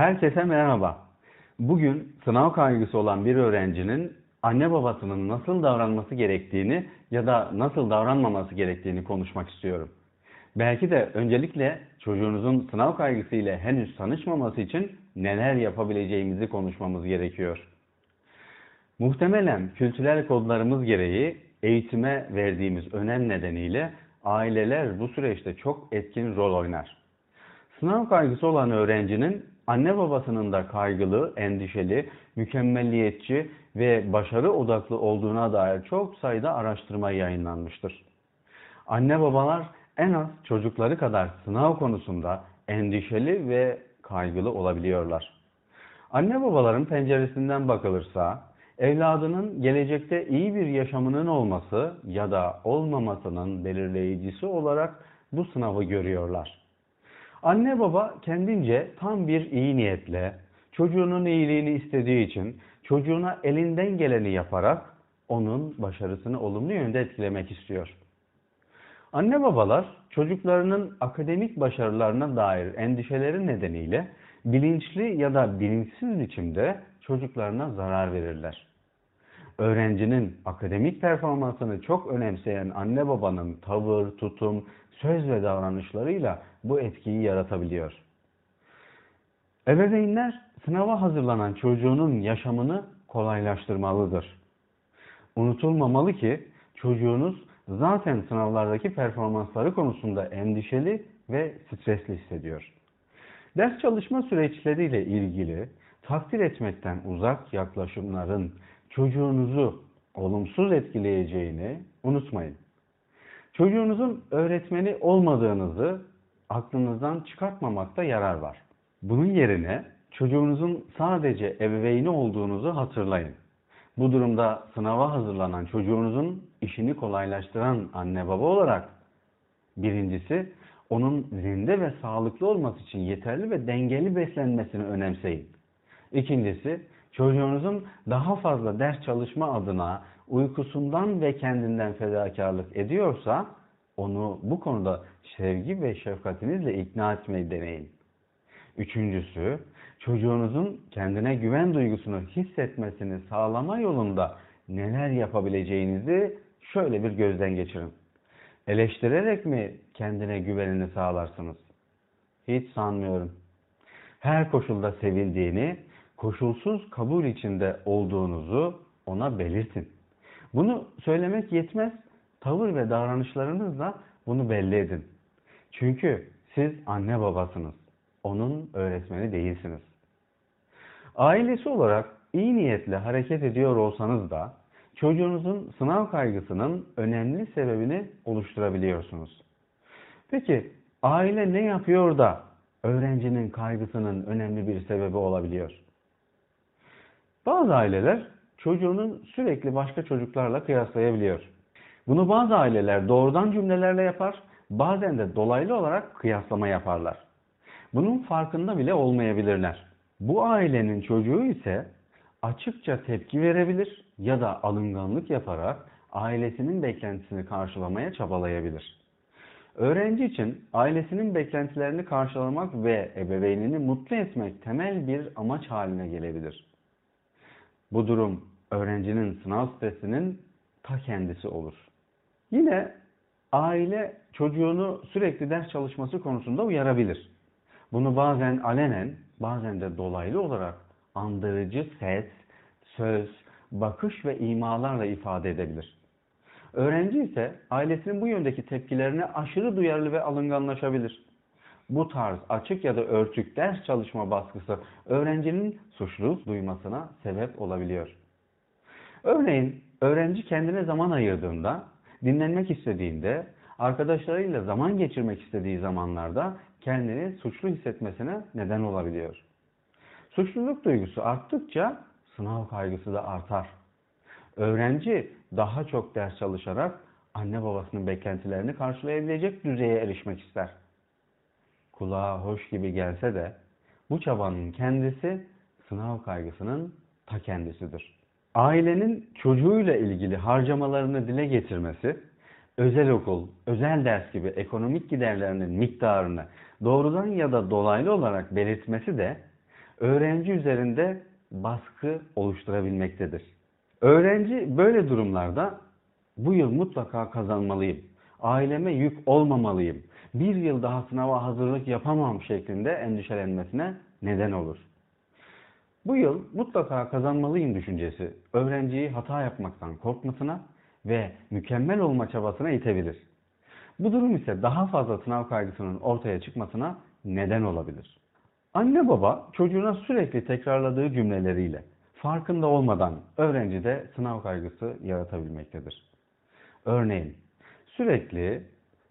Herkese merhaba. Bugün sınav kaygısı olan bir öğrencinin anne babasının nasıl davranması gerektiğini ya da nasıl davranmaması gerektiğini konuşmak istiyorum. Belki de öncelikle çocuğunuzun sınav kaygısı ile henüz tanışmaması için neler yapabileceğimizi konuşmamız gerekiyor. Muhtemelen kültürel kodlarımız gereği eğitime verdiğimiz önem nedeniyle aileler bu süreçte çok etkin rol oynar. Sınav kaygısı olan öğrencinin anne babasının da kaygılı, endişeli, mükemmelliyetçi ve başarı odaklı olduğuna dair çok sayıda araştırma yayınlanmıştır. Anne babalar en az çocukları kadar sınav konusunda endişeli ve kaygılı olabiliyorlar. Anne babaların penceresinden bakılırsa evladının gelecekte iyi bir yaşamının olması ya da olmamasının belirleyicisi olarak bu sınavı görüyorlar. Anne baba kendince tam bir iyi niyetle çocuğunun iyiliğini istediği için çocuğuna elinden geleni yaparak onun başarısını olumlu yönde etkilemek istiyor. Anne babalar çocuklarının akademik başarılarına dair endişeleri nedeniyle bilinçli ya da bilinçsiz biçimde çocuklarına zarar verirler. Öğrencinin akademik performansını çok önemseyen anne babanın tavır, tutum, söz ve davranışlarıyla bu etkiyi yaratabiliyor. Ebeveynler sınava hazırlanan çocuğunun yaşamını kolaylaştırmalıdır. Unutulmamalı ki çocuğunuz zaten sınavlardaki performansları konusunda endişeli ve stresli hissediyor. Ders çalışma süreçleriyle ilgili takdir etmekten uzak yaklaşımların çocuğunuzu olumsuz etkileyeceğini unutmayın. Çocuğunuzun öğretmeni olmadığınızı aklınızdan çıkartmamakta yarar var. Bunun yerine çocuğunuzun sadece ebeveyni olduğunuzu hatırlayın. Bu durumda sınava hazırlanan çocuğunuzun işini kolaylaştıran anne baba olarak birincisi onun zinde ve sağlıklı olması için yeterli ve dengeli beslenmesini önemseyin. İkincisi çocuğunuzun daha fazla ders çalışma adına uykusundan ve kendinden fedakarlık ediyorsa onu bu konuda sevgi ve şefkatinizle ikna etmeyi deneyin. Üçüncüsü, çocuğunuzun kendine güven duygusunu hissetmesini sağlama yolunda neler yapabileceğinizi şöyle bir gözden geçirin. Eleştirerek mi kendine güvenini sağlarsınız? Hiç sanmıyorum. Her koşulda sevildiğini, koşulsuz kabul içinde olduğunuzu ona belirtin. Bunu söylemek yetmez, tavır ve davranışlarınızla bunu belli edin. Çünkü siz anne babasınız. Onun öğretmeni değilsiniz. Ailesi olarak iyi niyetle hareket ediyor olsanız da çocuğunuzun sınav kaygısının önemli sebebini oluşturabiliyorsunuz. Peki aile ne yapıyor da öğrencinin kaygısının önemli bir sebebi olabiliyor? Bazı aileler çocuğunun sürekli başka çocuklarla kıyaslayabiliyor. Bunu bazı aileler doğrudan cümlelerle yapar, bazen de dolaylı olarak kıyaslama yaparlar. Bunun farkında bile olmayabilirler. Bu ailenin çocuğu ise açıkça tepki verebilir ya da alınganlık yaparak ailesinin beklentisini karşılamaya çabalayabilir. Öğrenci için ailesinin beklentilerini karşılamak ve ebeveynini mutlu etmek temel bir amaç haline gelebilir. Bu durum öğrencinin sınav stresinin ta kendisi olur. Yine aile çocuğunu sürekli ders çalışması konusunda uyarabilir. Bunu bazen alenen, bazen de dolaylı olarak andırıcı ses, söz, bakış ve imalarla ifade edebilir. Öğrenci ise ailesinin bu yöndeki tepkilerine aşırı duyarlı ve alınganlaşabilir. Bu tarz açık ya da örtük ders çalışma baskısı öğrencinin suçluluk duymasına sebep olabiliyor. Örneğin öğrenci kendine zaman ayırdığında, dinlenmek istediğinde, arkadaşlarıyla zaman geçirmek istediği zamanlarda kendini suçlu hissetmesine neden olabiliyor. Suçluluk duygusu arttıkça sınav kaygısı da artar. Öğrenci daha çok ders çalışarak anne babasının beklentilerini karşılayabilecek düzeye erişmek ister. Kulağa hoş gibi gelse de bu çabanın kendisi sınav kaygısının ta kendisidir. Ailenin çocuğuyla ilgili harcamalarını dile getirmesi, özel okul, özel ders gibi ekonomik giderlerinin miktarını doğrudan ya da dolaylı olarak belirtmesi de öğrenci üzerinde baskı oluşturabilmektedir. Öğrenci böyle durumlarda bu yıl mutlaka kazanmalıyım, aileme yük olmamalıyım, bir yıl daha sınava hazırlık yapamam şeklinde endişelenmesine neden olur. Bu yıl mutlaka kazanmalıyım düşüncesi öğrenciyi hata yapmaktan korkmasına ve mükemmel olma çabasına itebilir. Bu durum ise daha fazla sınav kaygısının ortaya çıkmasına neden olabilir. Anne baba çocuğuna sürekli tekrarladığı cümleleriyle farkında olmadan öğrencide sınav kaygısı yaratabilmektedir. Örneğin sürekli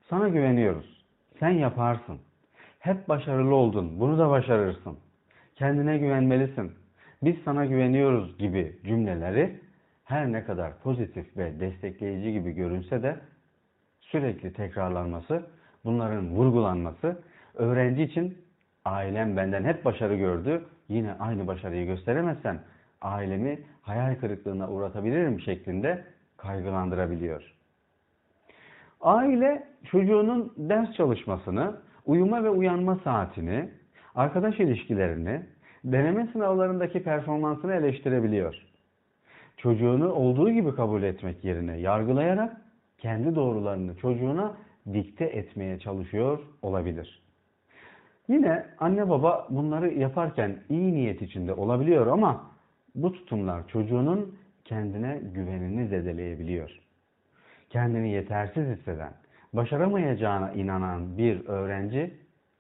sana güveniyoruz, sen yaparsın, hep başarılı oldun, bunu da başarırsın, kendine güvenmelisin, biz sana güveniyoruz gibi cümleleri her ne kadar pozitif ve destekleyici gibi görünse de sürekli tekrarlanması, bunların vurgulanması öğrenci için ailem benden hep başarı gördü, yine aynı başarıyı gösteremezsen ailemi hayal kırıklığına uğratabilirim şeklinde kaygılandırabiliyor. Aile çocuğunun ders çalışmasını, uyuma ve uyanma saatini, arkadaş ilişkilerini, deneme sınavlarındaki performansını eleştirebiliyor. Çocuğunu olduğu gibi kabul etmek yerine yargılayarak kendi doğrularını çocuğuna dikte etmeye çalışıyor olabilir. Yine anne baba bunları yaparken iyi niyet içinde olabiliyor ama bu tutumlar çocuğunun kendine güvenini zedeleyebiliyor. Kendini yetersiz hisseden, başaramayacağına inanan bir öğrenci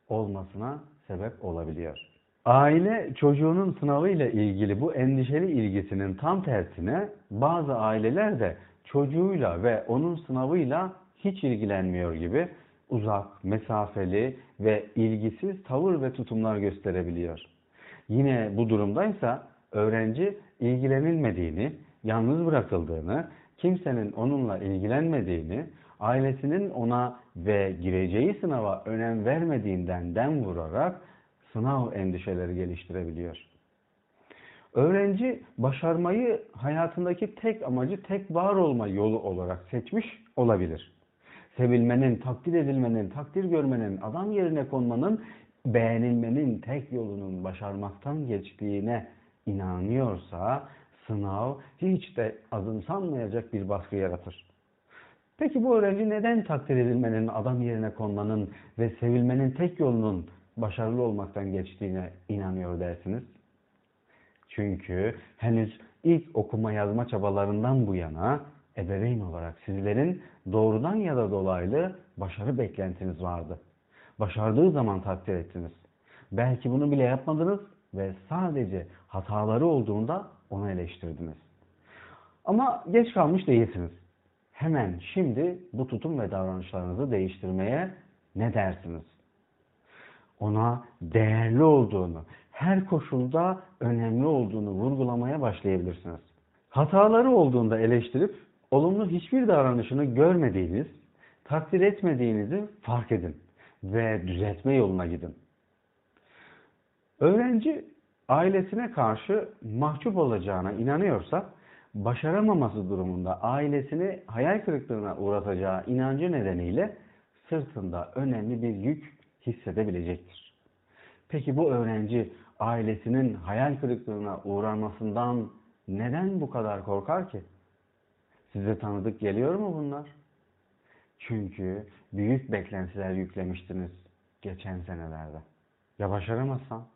olmasına sebep olabiliyor. Aile çocuğunun sınavı ile ilgili bu endişeli ilgisinin tam tersine bazı aileler de çocuğuyla ve onun sınavıyla hiç ilgilenmiyor gibi uzak, mesafeli ve ilgisiz tavır ve tutumlar gösterebiliyor. Yine bu durumdaysa öğrenci ilgilenilmediğini, yalnız bırakıldığını, kimsenin onunla ilgilenmediğini, ailesinin ona ve gireceği sınava önem vermediğinden dem vurarak sınav endişeleri geliştirebiliyor. Öğrenci başarmayı hayatındaki tek amacı tek var olma yolu olarak seçmiş olabilir. Sevilmenin, takdir edilmenin, takdir görmenin, adam yerine konmanın, beğenilmenin tek yolunun başarmaktan geçtiğine inanıyorsa sınav hiç de azımsanmayacak bir baskı yaratır. Peki bu öğrenci neden takdir edilmenin, adam yerine konmanın ve sevilmenin tek yolunun başarılı olmaktan geçtiğine inanıyor dersiniz? Çünkü henüz ilk okuma yazma çabalarından bu yana ebeveyn olarak sizlerin doğrudan ya da dolaylı başarı beklentiniz vardı. Başardığı zaman takdir ettiniz. Belki bunu bile yapmadınız ve sadece hataları olduğunda onu eleştirdiniz. Ama geç kalmış değilsiniz. Hemen şimdi bu tutum ve davranışlarınızı değiştirmeye ne dersiniz? Ona değerli olduğunu, her koşulda önemli olduğunu vurgulamaya başlayabilirsiniz. Hataları olduğunda eleştirip olumlu hiçbir davranışını görmediğiniz, takdir etmediğinizi fark edin ve düzeltme yoluna gidin. Öğrenci ailesine karşı mahcup olacağına inanıyorsa, başaramaması durumunda ailesini hayal kırıklığına uğratacağı inancı nedeniyle sırtında önemli bir yük hissedebilecektir. Peki bu öğrenci ailesinin hayal kırıklığına uğranmasından neden bu kadar korkar ki? Size tanıdık geliyor mu bunlar? Çünkü büyük beklentiler yüklemiştiniz geçen senelerde. Ya başaramazsam?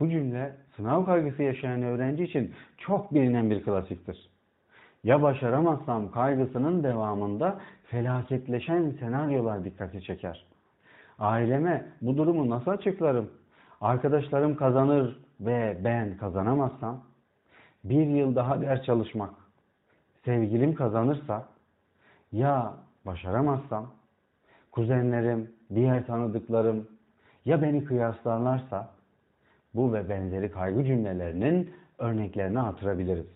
Bu cümle sınav kaygısı yaşayan öğrenci için çok bilinen bir klasiktir. Ya başaramazsam kaygısının devamında felaketleşen senaryolar dikkati çeker. Aileme bu durumu nasıl açıklarım? Arkadaşlarım kazanır ve ben kazanamazsam? Bir yıl daha ders çalışmak. Sevgilim kazanırsa? Ya başaramazsam? Kuzenlerim, diğer tanıdıklarım ya beni kıyaslarlarsa? Bu ve benzeri kaygı cümlelerinin örneklerini hatırlayabiliriz.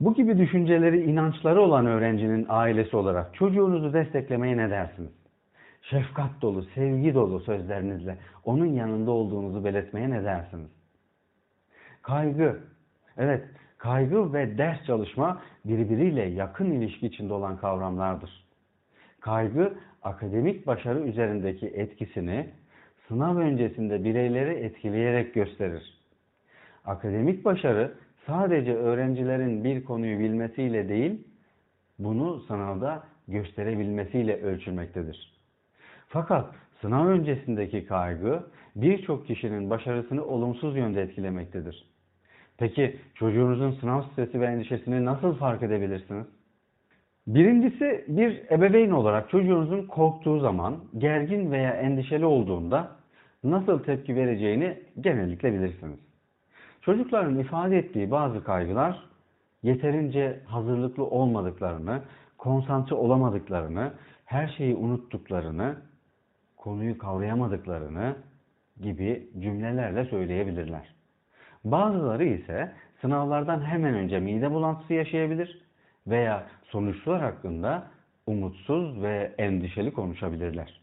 Bu gibi düşünceleri, inançları olan öğrencinin ailesi olarak çocuğunuzu desteklemeye ne dersiniz? Şefkat dolu, sevgi dolu sözlerinizle onun yanında olduğunuzu belirtmeye ne dersiniz? Kaygı. Evet, kaygı ve ders çalışma birbiriyle yakın ilişki içinde olan kavramlardır. Kaygı, akademik başarı üzerindeki etkisini sınav öncesinde bireyleri etkileyerek gösterir. akademik başarı sadece öğrencilerin bir konuyu bilmesiyle değil, bunu sınavda gösterebilmesiyle ölçülmektedir. Fakat sınav öncesindeki kaygı birçok kişinin başarısını olumsuz yönde etkilemektedir. Peki çocuğunuzun sınav stresi ve endişesini nasıl fark edebilirsiniz? Birincisi bir ebeveyn olarak çocuğunuzun korktuğu zaman, gergin veya endişeli olduğunda nasıl tepki vereceğini genellikle bilirsiniz. Çocukların ifade ettiği bazı kaygılar yeterince hazırlıklı olmadıklarını, konsantre olamadıklarını, her şeyi unuttuklarını, konuyu kavrayamadıklarını gibi cümlelerle söyleyebilirler. Bazıları ise sınavlardan hemen önce mide bulantısı yaşayabilir veya sonuçlar hakkında umutsuz ve endişeli konuşabilirler.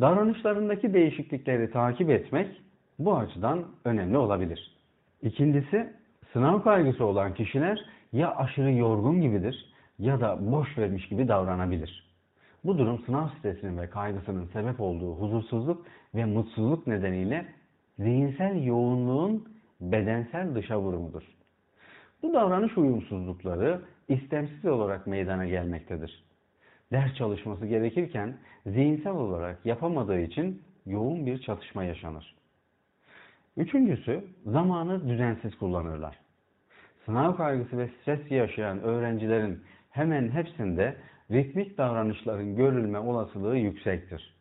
Davranışlarındaki değişiklikleri takip etmek bu açıdan önemli olabilir. İkincisi, sınav kaygısı olan kişiler ya aşırı yorgun gibidir ya da boş vermiş gibi davranabilir. Bu durum sınav stresinin ve kaygısının sebep olduğu huzursuzluk ve mutsuzluk nedeniyle zihinsel yoğunluğun bedensel dışa vurumudur. Bu davranış uyumsuzlukları istemsiz olarak meydana gelmektedir. Ders çalışması gerekirken zihinsel olarak yapamadığı için yoğun bir çatışma yaşanır. Üçüncüsü, zamanı düzensiz kullanırlar. Sınav kaygısı ve stres yaşayan öğrencilerin hemen hepsinde ritmik davranışların görülme olasılığı yüksektir.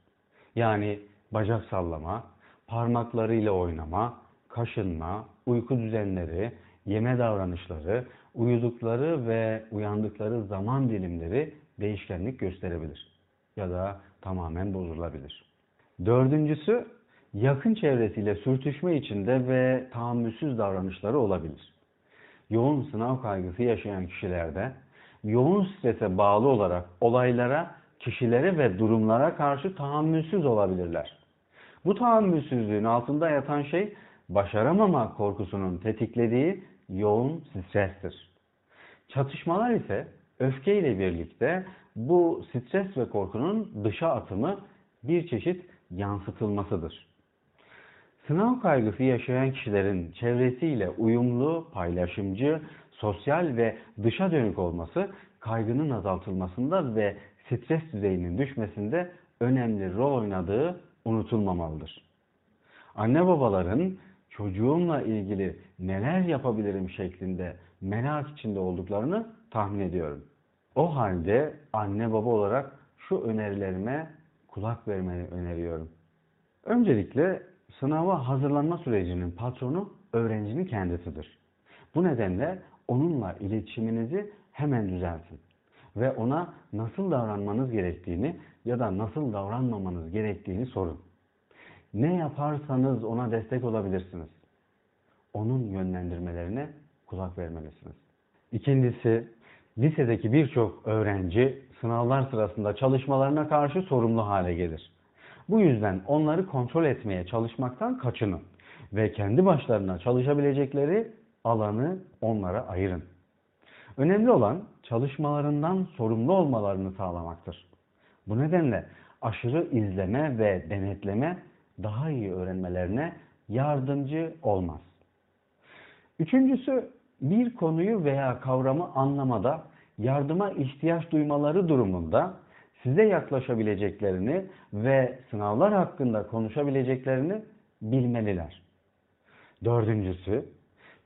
Yani bacak sallama, parmaklarıyla oynama, kaşınma, uyku düzenleri, yeme davranışları, uyudukları ve uyandıkları zaman dilimleri değişkenlik gösterebilir ya da tamamen bozulabilir. Dördüncüsü yakın çevresiyle sürtüşme içinde ve tahammülsüz davranışları olabilir. Yoğun sınav kaygısı yaşayan kişilerde yoğun strese bağlı olarak olaylara, kişilere ve durumlara karşı tahammülsüz olabilirler. Bu tahammülsüzlüğün altında yatan şey başaramama korkusunun tetiklediği yoğun strestir. Çatışmalar ise öfke ile birlikte bu stres ve korkunun dışa atımı bir çeşit yansıtılmasıdır. Sınav kaygısı yaşayan kişilerin çevresiyle uyumlu, paylaşımcı, sosyal ve dışa dönük olması kaygının azaltılmasında ve stres düzeyinin düşmesinde önemli rol oynadığı unutulmamalıdır. Anne babaların çocuğumla ilgili neler yapabilirim şeklinde merak içinde olduklarını tahmin ediyorum. O halde anne baba olarak şu önerilerime kulak vermeni öneriyorum. Öncelikle sınava hazırlanma sürecinin patronu öğrencinin kendisidir. Bu nedenle onunla iletişiminizi hemen düzeltin ve ona nasıl davranmanız gerektiğini ya da nasıl davranmamanız gerektiğini sorun. Ne yaparsanız ona destek olabilirsiniz. Onun yönlendirmelerine kulak vermelisiniz. İkincisi, lisedeki birçok öğrenci sınavlar sırasında çalışmalarına karşı sorumlu hale gelir. Bu yüzden onları kontrol etmeye çalışmaktan kaçının ve kendi başlarına çalışabilecekleri alanı onlara ayırın. Önemli olan çalışmalarından sorumlu olmalarını sağlamaktır. Bu nedenle aşırı izleme ve denetleme daha iyi öğrenmelerine yardımcı olmaz. Üçüncüsü bir konuyu veya kavramı anlamada yardıma ihtiyaç duymaları durumunda size yaklaşabileceklerini ve sınavlar hakkında konuşabileceklerini bilmeliler. Dördüncüsü,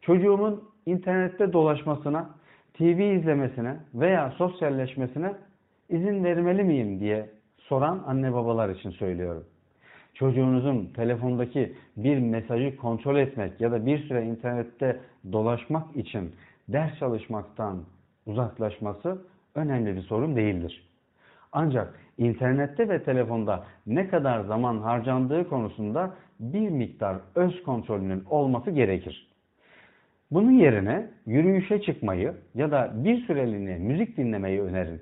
çocuğumun internette dolaşmasına, TV izlemesine veya sosyalleşmesine izin vermeli miyim diye soran anne babalar için söylüyorum çocuğunuzun telefondaki bir mesajı kontrol etmek ya da bir süre internette dolaşmak için ders çalışmaktan uzaklaşması önemli bir sorun değildir. Ancak internette ve telefonda ne kadar zaman harcandığı konusunda bir miktar öz kontrolünün olması gerekir. Bunun yerine yürüyüşe çıkmayı ya da bir süreliğine müzik dinlemeyi önerin.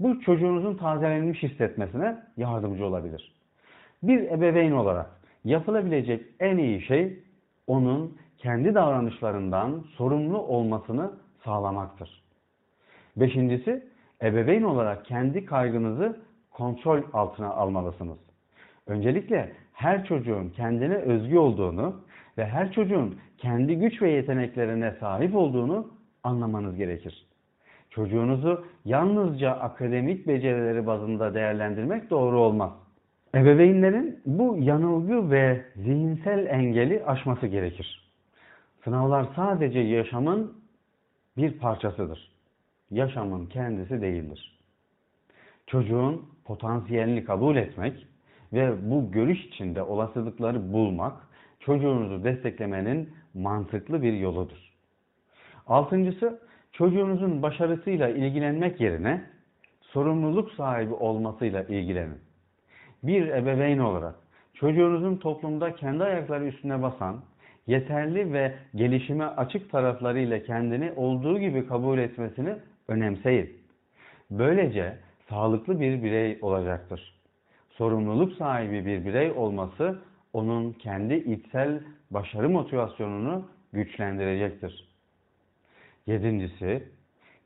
Bu çocuğunuzun tazelenmiş hissetmesine yardımcı olabilir. Bir ebeveyn olarak yapılabilecek en iyi şey onun kendi davranışlarından sorumlu olmasını sağlamaktır. Beşincisi, ebeveyn olarak kendi kaygınızı kontrol altına almalısınız. Öncelikle her çocuğun kendine özgü olduğunu ve her çocuğun kendi güç ve yeteneklerine sahip olduğunu anlamanız gerekir. Çocuğunuzu yalnızca akademik becerileri bazında değerlendirmek doğru olmaz. Ebeveynlerin bu yanılgı ve zihinsel engeli aşması gerekir. Sınavlar sadece yaşamın bir parçasıdır. Yaşamın kendisi değildir. Çocuğun potansiyelini kabul etmek ve bu görüş içinde olasılıkları bulmak çocuğunuzu desteklemenin mantıklı bir yoludur. Altıncısı, çocuğunuzun başarısıyla ilgilenmek yerine sorumluluk sahibi olmasıyla ilgilenin. Bir ebeveyn olarak çocuğunuzun toplumda kendi ayakları üstüne basan, yeterli ve gelişime açık taraflarıyla kendini olduğu gibi kabul etmesini önemseyin. Böylece sağlıklı bir birey olacaktır. Sorumluluk sahibi bir birey olması onun kendi içsel başarı motivasyonunu güçlendirecektir. Yedincisi,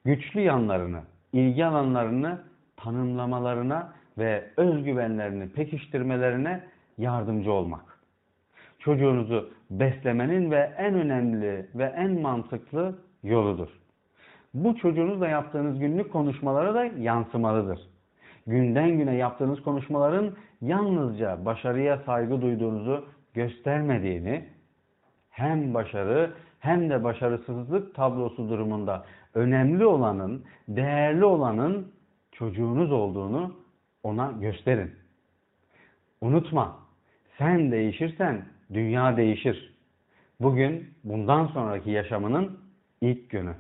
güçlü yanlarını, ilgi alanlarını tanımlamalarına ve özgüvenlerini pekiştirmelerine yardımcı olmak. Çocuğunuzu beslemenin ve en önemli ve en mantıklı yoludur. Bu çocuğunuzla yaptığınız günlük konuşmalara da yansımalıdır. Günden güne yaptığınız konuşmaların yalnızca başarıya saygı duyduğunuzu göstermediğini, hem başarı hem de başarısızlık tablosu durumunda önemli olanın, değerli olanın çocuğunuz olduğunu ona gösterin. Unutma, sen değişirsen dünya değişir. Bugün bundan sonraki yaşamının ilk günü.